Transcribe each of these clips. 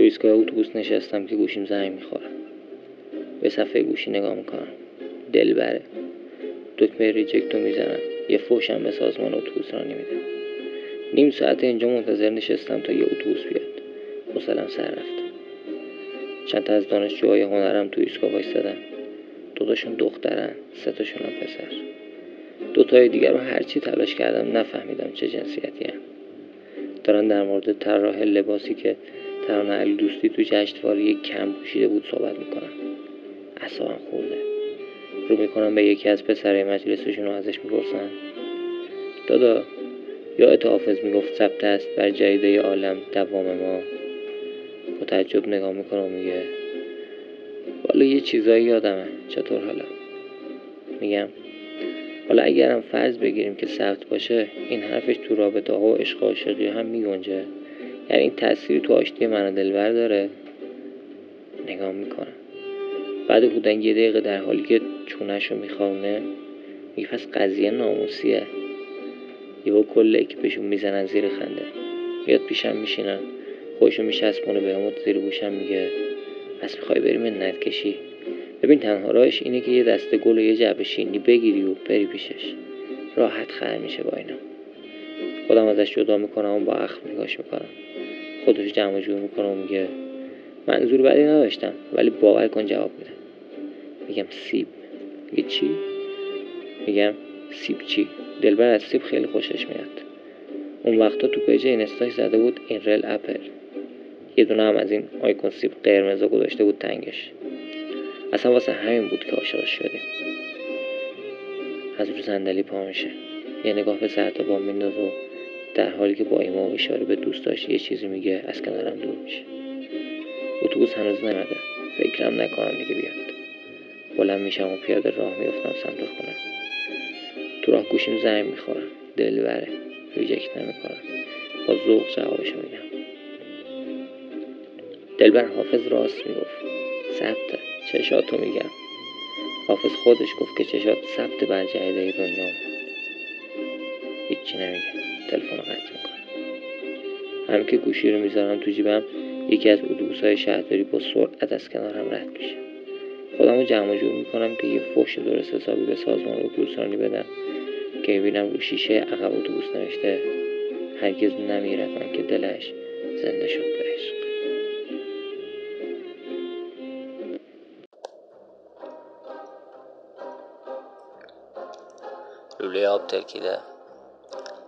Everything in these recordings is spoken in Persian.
تو ایستگاه اتوبوس نشستم که گوشیم زنگ می‌خوره. به صفحه گوشی نگاه می‌کنم. دل بره. دکمه ریجکتو می‌زنم. یه فوشم به سازمان اتوبوس را نمیدم نیم ساعت اینجا منتظر نشستم تا یه اتوبوس بیاد. حوصلم سر رفت. چند تا از دانشجوهای هنرم تو ایستگاه وایستادن. دوتاشون دخترن سه تاشون هم پسر. دوتای دیگر رو هرچی تلاش کردم نفهمیدم چه جنسیتی هم. دارن در مورد طراح لباسی که ترانه علی دوستی تو جشنواره کم پوشیده بود صحبت می‌کنم. اصابم خورده. رو می‌کنم به یکی از پسرهای مجلسشون رو ازش می‌پرسم دادا یا حافظ می‌گفت ثبت است بر جریده عالم دوام ما. با تعجب نگاه می‌کنه و میگه والا یه چیزایی یادمه. چطور حالا؟ میگم حالا اگرم فرض بگیریم که ثبت باشه این حرفش تو رابطه ها و عشق عاشقی هم میگنجه. یعنی این تأثیری تو آشتی من دلبر داره. نگاه می‌کنم. بعد بودن یه دقیقه در حالی که چونش رو می‌خوانه میگه پس قضیه ناموسیه. یهو کل اکیپشون می‌زنن زیر خنده. میاد پیشم میشینن خودشو میچسبونه به همون زیر گوشم میگه پس می‌خوای بریم منت کشی ببین تنها راهش اینه که یه دسته گل و یه جعبه شیرینی بگیری و بری پیشش. راحت خر میشه با اینا. خودم ازش جدا می‌کنم و با اخم نگاش می‌کنم. خودش جمع جور می‌کنه و میگه منظور بدی نداشتم ولی باور کن جواب میده میگم سیب. میگه چی؟ میگم سیب چی؟ دلبر از سیب خیلی خوشش میاد. اون وقتا تو پیج اینستاش زده بود in rel apple. یه دونه هم از این آیکون سیب قرمزا گذاشته بود تنگش. اصلا واسه همین بود که عاشق شدیم از رو صندلی پا میشه. یه نگاه به سر با مینداز و در حالی که با ایما و اشاره به دوست داشت یه چیزی میگه از کنارم دور میشه. اتوبوس هنوز نمده فکرم نکنم دیگه بیاد. بلند میشم و پیاده راه میفتم سمت خونه. تو راه گوشیم زنگ می‌خورم. دل بره. ریجکت نمی‌کنم. با ذوق جوابشو میدم. دلبر حافظ راست می‌گفت. ثبته. چشاتو میگم. حافظ خودش گفت که چشات ثبت بر جهده دنیا هیچی نمیگه. تلفن رو قطع می‌کنم. هم که گوشی رو می‌ذارم تو جیبم یکی از اتوبوس های شهرداری با سرعت از کنارم رد میشه. خودم رو جمع جور می‌کنم که یه فوش درست حسابی به سازمان اتوبوسرانی بدم که می‌بینم رو شیشه عقب اتوبوس نوشته هرگز نمی‌رفتم که دلش زنده شد به عشق. لوله آب ترکیده.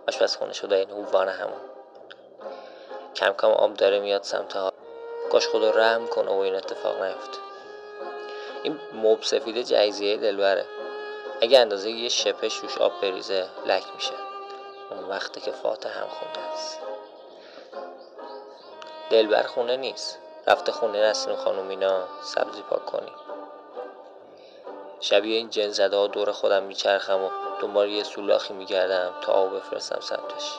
آشپزخونه شده این هووان همون. کم کم آب داره میاد سمت ها. کاش خدا رحم کنه و این اتفاق نیفته. این موب سفید جایزیه دلبره. اگه اندازه یه شپش روش آب بریزه لک میشه. اون وقته که فاتح هم خونده است. دلبر خونه نیست. رفته خونه نسرین خانم اینا سبزی پاک کنی. شبیه این جن زده ها دور خودم میچرخم و دنبال یه سولاخی میگردم تا آب بفرستم سمتش.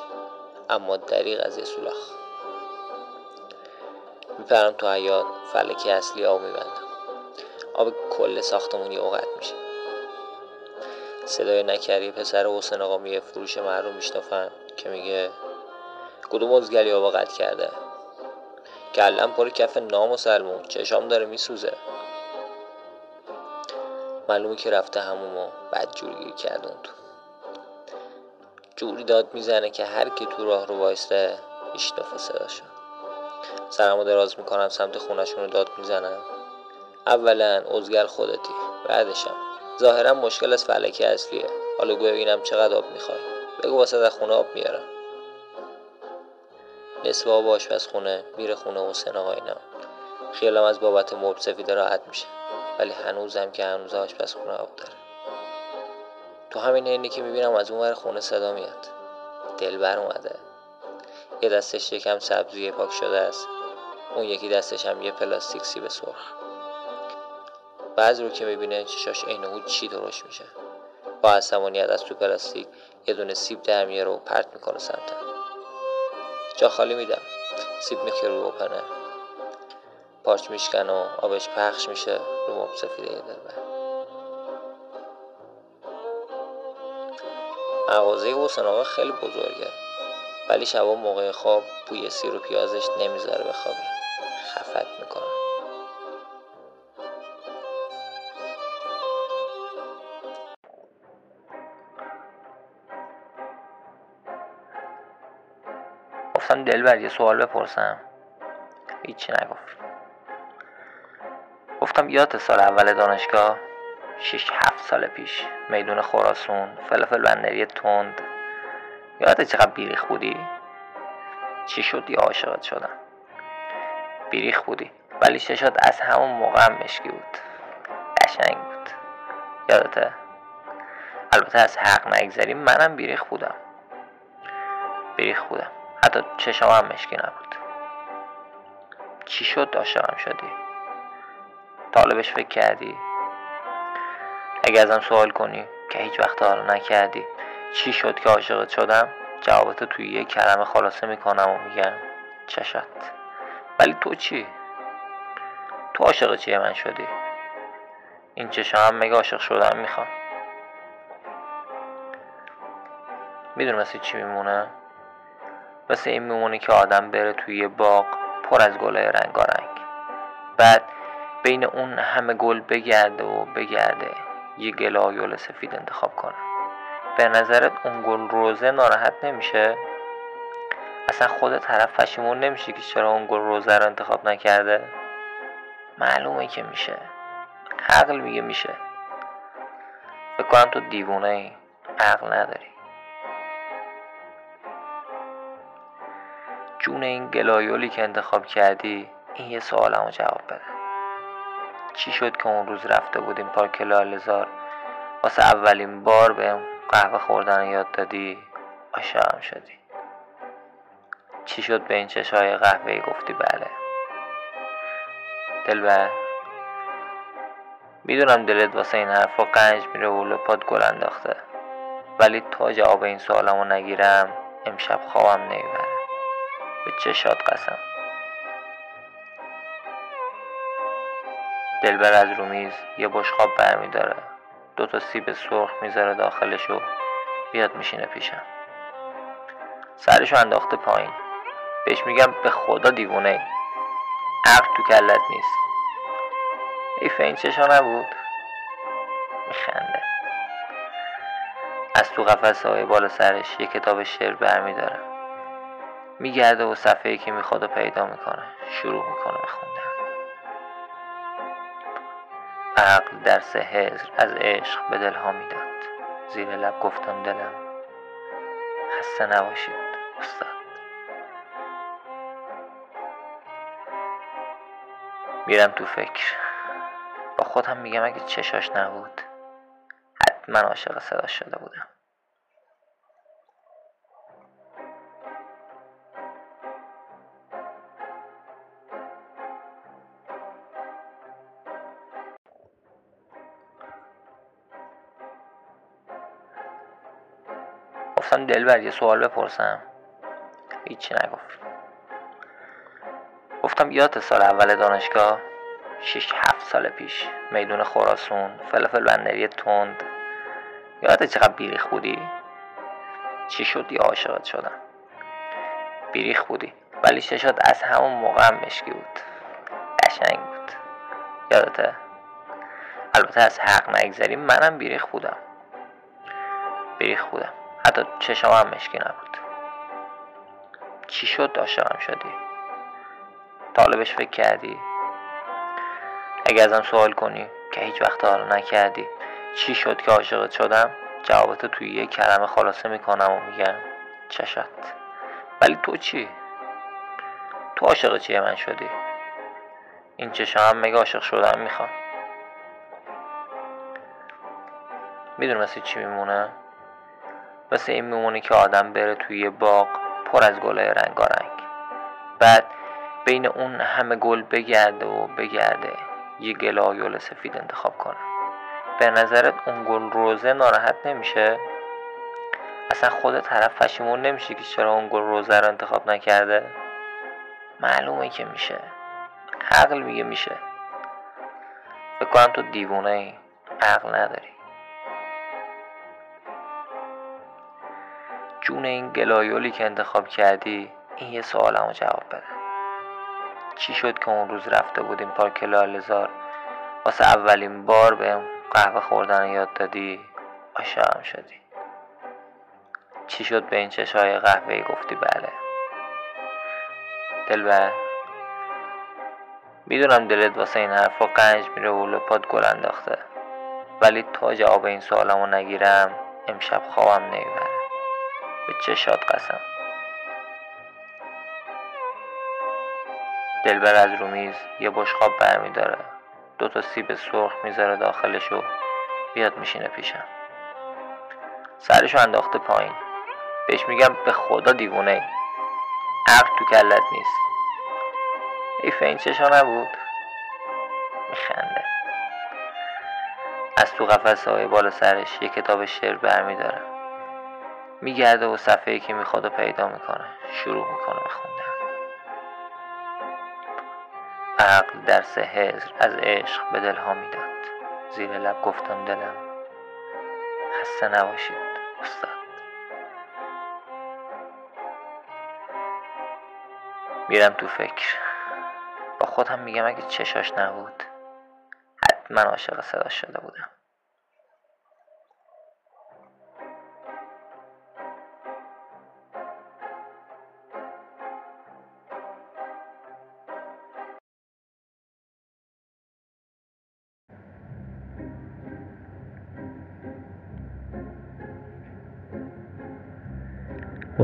اما دریغ از یه سولاخ. میپرم تو حیات فلکی اصلی آب میبندم. آب کل یه اوقت میشه. صدای نکری پسر حسین آقا میگه فروش محروم میشنافن که میگه کدوم ازگلی آبا قطع کرده؟ کلم پر کف نام و سلمون. چشام داره میسوزه. معلومه که رفته همومو بد جوری کرده اون تو. جوری داد می‌زنه که هر کی تو راه رو وایسته میشنفه صداشو سرمو دراز می‌کنم سمت خونشون رو داد می‌زنم. اولا ازگل خودتی بعدشم. ظاهرا مشکل از فلکه اصلیه. حالا ببینم چقدر آب می‌خوای. بگو واسه در خونه آب میارم. نصف آب آشپزخونه میره خونه حسین آقا اینا. خیالم از بابت مبل سفیده راحت میشه. ولی هنوزم که هنوز آشپزخونه آب داره تو همین اینی که می‌بینم از اون خونه صدا میاد. دلبر اومده. یه دستش یکم سبزی پاک شده است. اون یکی دستش هم یه پلاستیک سیب سرخ. بعض رو که می‌بینه چشاش عین او چی درشت میشه. با عصبانیت از تو پلاستیک یه دونه سیب در میاره و پرت می‌کنه سمتم. جا خالی میدم. سیب میخه رو اوپنه پارچ میشکن و آبش پخش میشه رو مب سفیده دلبر مغازه حسین آقا خیلی بزرگه ولی شبا موقع خواب بوی سیر و پیازش نمی‌ذاره بخوابی. خفت می‌کنم گفتم دلبر یه سوال بپرسم. هیچی نگفت. گفتم یادت سال اول دانشگاه؟ شیش هفت سال پیش. میدون خراسون فلفل بندری تند. یادت چقدر بیریخ بودی؟ چی شد یا عاشقت شدم؟ بیریخ بودی ولی شد از همون موقع هم مشکی بود. قشنگ بود. یادته؟ البته از حق نگذریم منم بیریخ بودم. بیریخ بودم. حتی چشم هم مشکی نبود. چی شد عاشقم شدی؟ طالبش فکر کردی؟ اگه ازم سوال کنی که هیچ وقت حالا نکردی چی شد که عاشقت شدم؟ جوابتو توی یه کلمه خلاصه می‌کنم و میگم چشت ولی تو چی؟ تو عاشق چیه من شدی؟ این چشم هم مگه عاشق شدم می‌خوام. می‌دونی مثل چی میمونه؟ مثل این میمونه که آدم بره توی یه باغ پر از گلای رنگارنگ. بعد بین اون همه گل بگرده و بگرده یه گل سفید انتخاب کنه. به نظرت اون گل روزه ناراحت نمیشه؟ اصلا خود طرف پشیمون نمیشه که چرا اون گل روزه رو انتخاب نکرده؟ معلومه که میشه. عقل میگه میشه. فکر کنم تو دیوونه ای عقل نداری. جون این گلایولی که انتخاب کردی این یه سوالمو جواب بده. چی شد که اون روز رفته بودیم پارک لالزار واسه اولین بار به قهوه خوردن یاد دادی؟ عاشقم شدی. چی شد به این چشای قهوه گفتی بله؟ دلبر می‌دونم دلت واسه این حرفا قنج میره و لپات گل انداخته. ولی تا جواب این سوالمو نگیرم امشب خوابم نمی‌بره. به چشات قسم. دلبر از رومیز یه بشقاب برمیداره. دو تا سیب سرخ می‌ذاره داخلش و بیاد میشینه پیشم. سرشو انداخته پایین. بهش میگم به خدا دیوونه ای. عقل تو کلت نیست. ایف این چشا نبود؟ میخنده. از تو قفس های بالا سرش یه کتاب شعر برمیداره. میگرده و صفحه ای که می‌خواد پیدا می‌کنه. شروع می‌کنه به عقل درس هزر از عشق به دلها می‌داد. زیر لب گفتم دلم خسته نباشید استاد. میرم تو فکر. با خودم میگم اگه چشاش نبود حتما عاشق صدا شده بودم. گفتم دلبر یه سوال بپرسم. هیچی نگفت. گفتم یادت سال اول دانشگاه؟ شیش هفت سال پیش. میدون خراسون فلفل بندری تند. یادت چقدر بیریخ بودی؟ چی شد؟ یا عاشقت شدم. بیریخ بودی. ولی شد؟ از همون موقع هم مشکی بود. قشنگ بود. یادته البته از حق نگذریم. منم بیریخ بودم. بیریخ بودم. حتی چشم هم مشکی نبود. چی شد عاشقم شدی؟ طالبش فکر کردی؟ اگه ازم سوال کنی که هیچ وقت حالا نکردی چی شد که عاشقت شدم؟ جوابتو توی یه کلمه خلاصه می‌کنم و میگم چشت ولی تو چی؟ تو عاشق چیه من شدی؟ این چشم هم مگه عاشق شدم می‌خوام؟ می‌دونی مثل چی میمونه مثل این میمونه که آدم بره توی یه باغ پر از گلای رنگارنگ. بعد بین اون همه گل بگرده و بگرده یه گل سفید انتخاب کنه. به نظرت اون گل روزه ناراحت نمیشه؟ اصلا خود طرف پشیمون نمیشه که چرا اون گل روزه رو انتخاب نکرده؟ معلومه که میشه. عقل میگه میشه. فکر کنم تو دیوونه ای عقل نداری. جون این گلایولی که انتخاب کردی این یه سوالمو جواب بده. چی شد که اون روز رفته بودیم پارک لالزار واسه اولین بار به قهوه خوردن یاد دادی عاشقم شدی. چی شد به این چشای قهوه گفتی بله؟ دلبر می‌دونم دلت واسه این حرفا قنج میره و لپات گل انداخته. ولی تا جواب این سوالمو نگیرم امشب خوابم نمی‌بره. به چشات قسم. دلبر از رومیز یه بشقاب برمیداره. دو تا سیب سرخ می‌ذاره داخلشو بیاد میشینه پیشم. سرشو انداخته پایین. بهش میگم به خدا دیوونه ای عقل تو کلت نیست. ای این چشا نبود. میخنده. از تو قفس های بالا سرش یه کتاب شعر برمیداره. میگرده و صفحه که می‌خواد و پیدا می‌کنه. شروع می‌کنه به خوندن. عقل درس هزر از عشق به دلها می‌داد. زیر لب گفتم دلم. خسته نباشید استاد. میرم تو فکر. با خودم میگم اگه چشاش نبود حتما عاشق صدا شده بودم.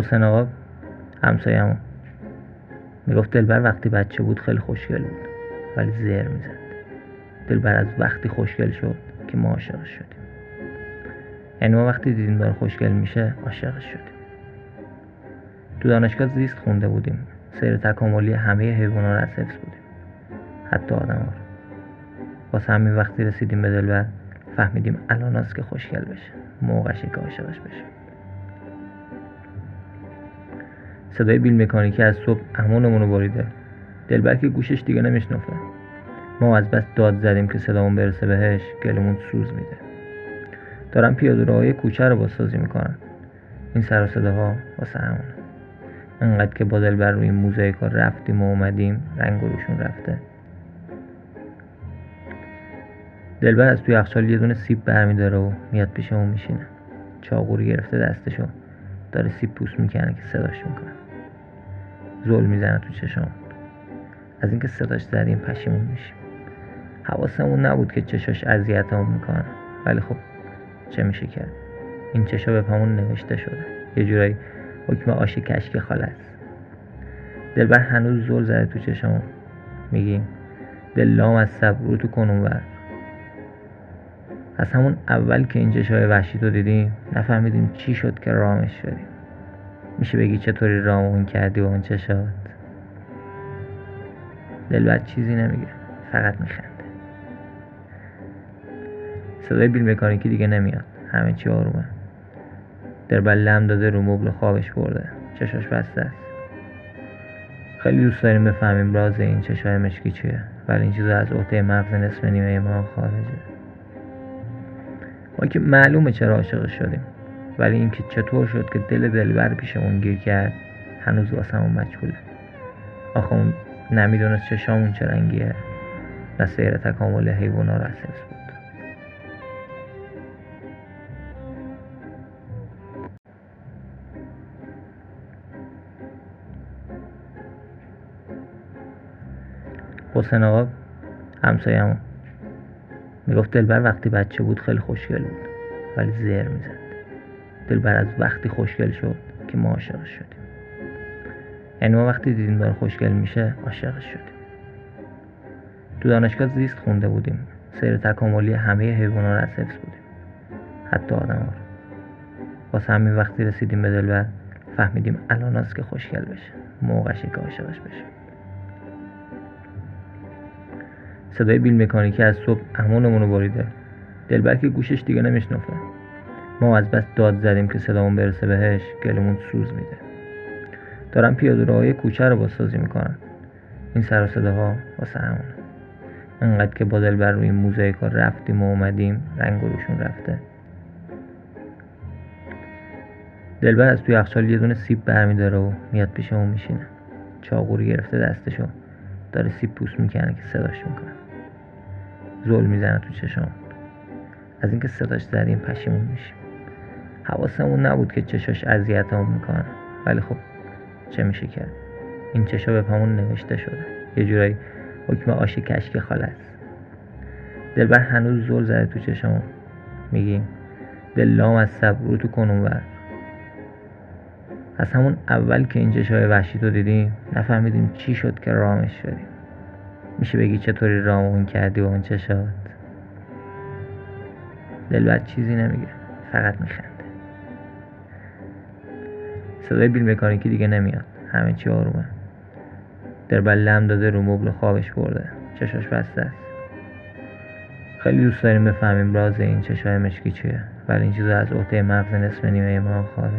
حسین آقا همسایمون می‌گفت دلبر وقتی بچه بود خیلی خوشگل بود ولی زهر می‌زد. دلبر از وقتی خوشگل شد که ما عاشقش شدیم. یعنی ما وقتی دیدیم داره خوشگل میشه عاشقش شدیم. تو دانشگاه زیست خونده بودیم. سیر تکاملی همه حیوانات رو از حفظ بودیم. حتی آدم ها واسه همین وقتی رسیدیم به دلبر فهمیدیم الان که خوشگل بشه. موقعشه که عاشقش بشه. صدای بیل مکانیکی از صبح امونمون رو بریده. دلبر که گوشش دیگه نمیشنفه ما از بس داد زدیم که صدامون برسه بهش گلمون سوز میده. دارم پیاده کوچه رو بازسازی می‌کنن. این سر و صداها واسه همونه. انقدر که با دلبر روی موزاییکا رفتیم و اومدیم رنگ روشون رفته. دلبر از توی یخچال یه دونه سیب برمیداره و میاد پیشمون میشینه. چاقوری گرفته دستشو. داره سیب پوست می‌کنه که صداش می‌کنه. زل می‌زنه تو چشام از اینکه صداش زدیم پشیمون میشیم حواسمون نبود که چشاش اذیتمون می‌کنه. ولی خب چه میشه کرد؟ این چشا به پامون نوشته شده. یه جورایی حکم آش کشک است. دلبر هنوز زل زده تو چشامون میگیم دل لام از صبر رو تو کنون ور از همون اول که این چشای وحشی رو دیدیم نفهمیدیم چی شد که رامش شدیم. میشه بگی چطوری رامون کردی با اون چشات دلبر چیزی نمیگه فقط میخنده. صدای بیل مکانیکی دیگه نمیاد همه چی آرومه. دلبر لم داده رو مبل خوابش برده چشاش بسته است. خیلی دوست داریم بفهمیم راز این چشای مشکی چیه ولی این چیزا از عهده مغز نصف نیمه ما خارجه. ما که معلومه چرا عاشق شدیم. ولی اینکه چطور شد که دل دلبر پیشمون گیر کرد هنوز واسمون مجهوله. آخه اون نمی‌دونست چشامون چه رنگیه و سیر تکامل حیوانا رو بود. حسین آقا همسایمون می‌گفت دلبر وقتی بچه بود خیلی خوشگل بود ولی زهر می‌زد. دلبر از وقتی خوشگل شد که ما عاشقش شدیم. یعنی ما وقتی دیدیم داره خوشگل میشه عاشقش شدیم. تو دانشگاه زیست خونده بودیم. سیر تکاملی همه حیوانات رو از حفظ بودیم. حتی آدم ها واسه همین وقتی رسیدیم به دلبر فهمیدیم الان که خوشگل بشه. موقعشه که عاشقش بشه. صدای بیل مکانیکی از صبح امونمون رو بریده. دلبر که گوشش دیگه نمیشنفه ما از بس داد زدیم که صدامون برسه بهش گلمون سوز میده. دارم پیاده کوچه رو بازسازی می‌کنن. این سر و صداها واسه همونه. انقدر که با دلبر روی موزاییکا رفتیم و اومدیم رنگ روشون رفته. دلبر از توی یخچال یه دونه سیب برمیداره و میاد پیشمون میشینه. چاقوری گرفته دستشو. داره سیب پوست می‌کنه که صداش می‌کنه. زل می‌زنه تو چشام از اینکه صداش زدیم پشیمون میشیم. حواسمون نبود که چشاش اذیتمون می‌کنه. ولی خب چه میشه کرد این چشا به پامون نوشته شده. یه جورایی حکم آشی کشک است دلبر هنوز زل زده تو چشامون. میگیم دل لام از صبر رو تو کنون ور از همون اول که این چشای وحشی تو دیدیم نفهمیدیم چی شد که رامش شدیم. میشه بگی چطوری رامون کردی با اون چشات؟ دلبر چیزی نمیگه. فقط میخنده. صدای بیل مکانیکی دیگه نمیاد. همه چی آرومه. دلبر لم داده رو مبل خوابش برده. چشاش بسته است. خیلی دوست داریم بفهمیم راز این چشای مشکی چیه. ولی این چیزا از عهده مغز نصف نیمه ما خارجه.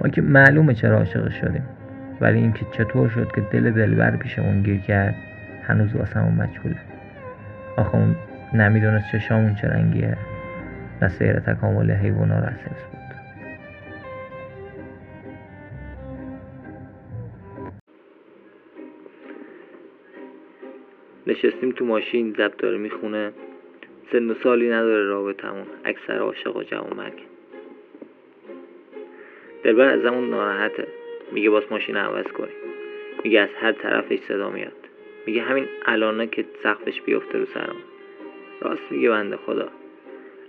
ما که معلومه چرا عاشق شدیم. ولی اینکه چطور شد که دل دلبر پیشمون گیر کرد هنوز واسمون مجهوله. آخه اون نمی‌دونست چشامون چه رنگیه. نه سیر تکامل حیوانا رو نشستیم تو ماشین زب داره می‌خونه. سن و سالی نداره رابطمون اکثر عاشق جوان مرگ دلبر ازمون ناراحته. میگه باز ماشین عوض کنیم. میگه از هر طرفش صدا میاد. میگه همین الانه که سقفش بیفته رو سرم. راست میگه بنده خدا.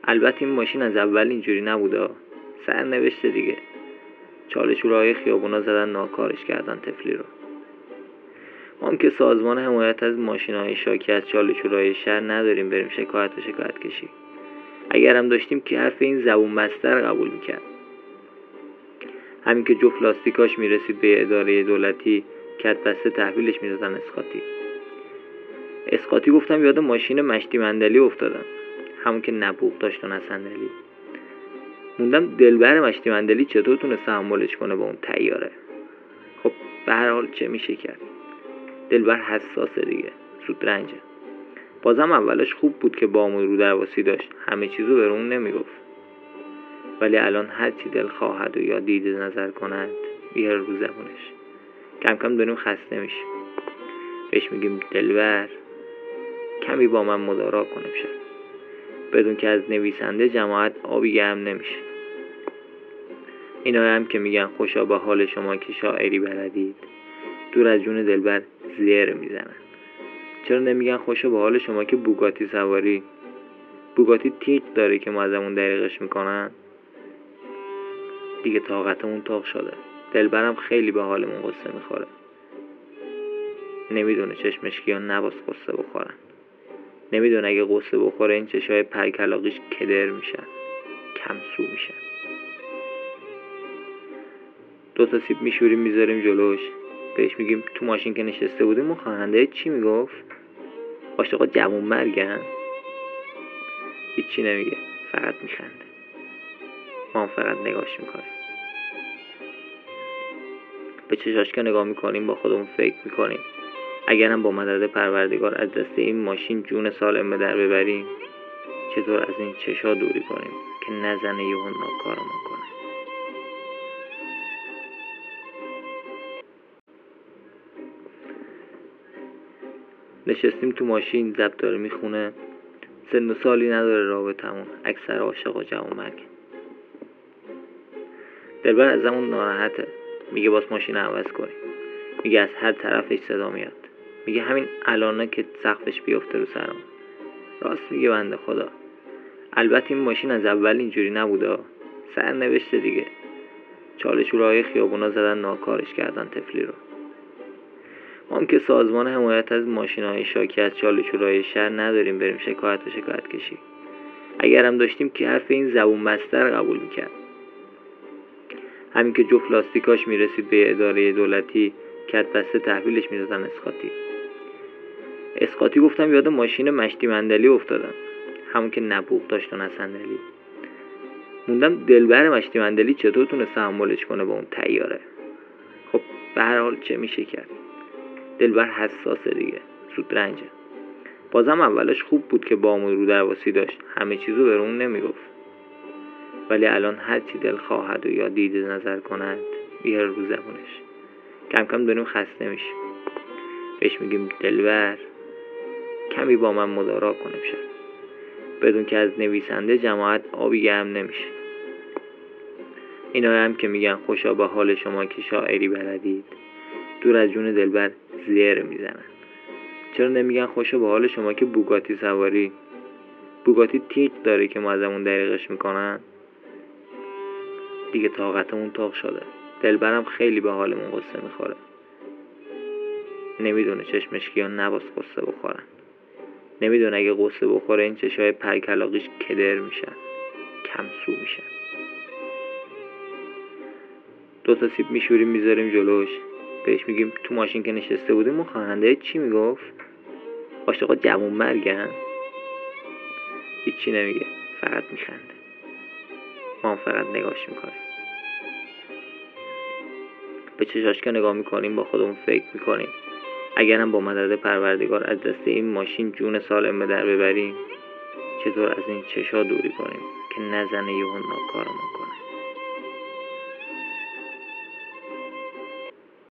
البته این ماشین از اول اینجوری نبوده. سر نوشته دیگه. چالشورهای خیابونا زدن ناکارش کردن تفلی رو. هم که سازمان حمایت از ماشین های شاکی از چالشورهای شهر نداریم بریم شکایت و شکایت کشی. اگر هم داشتیم که حرف این زبون بستر قبول می‌کرد. همین که جفت لاستیکاش می‌رسید به اداره دولتی کت بسته تحویلش می‌دادن اسقاطی. اسقاطی گفتم یاد ماشین مشتی مندلی افتادم. همون که نبوغ داشت و نه صندلی. موندم دلبر مشتی مندلی چطور تونست تحملش کنه با اون تیاره. خب به هر حال چه میشه کرد؟ دلبر حساسه دیگه. زود رنجه. بازم اولش خوب بود که با رو درواسی داشت. همه چیزو به اون نمی‌گفت. ولی الان هر چی دل خواهد و یا دیده نظر کند بیار رو زبونش. کم کم داریم خسته میشیم. بهش میگیم دلبر. کمی با من مدارا کنه شد بدون که از نویسنده جماعت آبی گرم نمیشه. اینا هم که میگن خوشا با حال شما که شاعری بلدید. دور از جون دلبر. زیر می‌زنن. چرا نمیگن خوشا با حال شما که بوگاتی سواری بوگاتی تیغ داره که ما ازمون دریغش می‌کنن؟ دیگه طاقتمون تاق شده. دلبرم خیلی به حالمون قصه می‌خوره. نمی‌دونه چشمشکی ها نباس قصه بخورن. نمی‌دونه اگه قصه بخوره این چشای پرکلاقیش کدر میشن کمسو میشن دو تا سیب میشوریم می‌ذاریم جلوش. بهش میگیم تو ماشین که نشسته بودیم اون خواننده چی می‌گفت؟ عاشقا جوون مرگن هیچی نمیگه فقط میخنده. ما فقط نگاش می‌کنیم. به چشاش که نگاه می‌کنیم با خودمون فکر می‌کنیم. اگرم با مدد پروردگار از دست این ماشین جون سالم به در ببریم چطور از این چشا دوری کنیم که نزنه یهو ناکارمون کنه؟ نشستیم تو ماشین زب داره می‌خونه. سن و سالی نداره رابطمون اکثر عاشق و جوان مرگ. دلبر ازمون ناراحته. میگه باز ماشین عوض کنیم. میگه از هر طرفش صدا میاد. میگه همین الانه که سقفش بیفته رو سرم. راست میگه بنده خدا. البته این ماشین از اول اینجوری نبوده. سر نوشته دیگه چالشورهای خیابونا زدن ناکارش کردن تفلی رو. هم که سازمان حمایت از ماشین های شاکی از چالشورهای شهر نداریم بریم شکایت و شکایت کشی. اگر هم داشتیم که حرف این زبون بستر قبول می‌کرد. همین که جفت لاستیکاش می‌رسید به اداره دولتی کت بسته تحویلش می‌دادن اسقاطی. اسقاطی گفتم یاد ماشین مشتی مندلی افتادم همون که نبوغ داشت و نه صندلی. موندم دلبر مشتی مندلی چطور تونست تحملش کنه با اون تیاره. خب به هر حال چه میشه کرد؟ دلبر حساسه دیگه. زود رنجه بازم اولش خوب بود که با رو درواسی داشت. همه چیزو به اون نمی‌گفت. ولی الان هر چی دل خواهد و یا دیده نظر کند بیار رو زبونش. کم کم داریم خسته میشیم. بهش میگیم دلبر. کمی با من مدارا کنه بشه بدون که از نویسنده جماعت آبی گرم نمیشه. اینا هم که میگن خوشا به حال شما که شاعری بلدید. دور از جون دلبر. زیر می‌زنن. چرا نمیگن خوشا به حال شما که بوگاتی سواری بوگاتی تیغ داره که ما ازمون دریغش می‌کنن؟ دیگه طاقتمون تاق شده. دلبرم خیلی به حالمون قصه می‌خوره. نمی‌دونه چشمشکی ها نباس قصه بخورن. نمی‌دونه اگه قصه بخوره این چشای پرکلاقیش کدر میشن کمسو میشن دو تا سیب میشوریم می‌ذاریم جلوش. بهش میگیم تو ماشین که نشسته بودیم اون خواننده چی می‌گفت؟ عاشقا جوون مرگن هیچی نمیگه. فقط میخنده. ما هم فقط نگاش می‌کنیم. به چشاش که نگاه می‌کنیم با خودمون فکر می‌کنیم. اگرم با مدد پروردگار از دست این ماشین جون سالم به در ببریم چطور از این چشا دوری کنیم که نزنه یهو ناکارمون کنه؟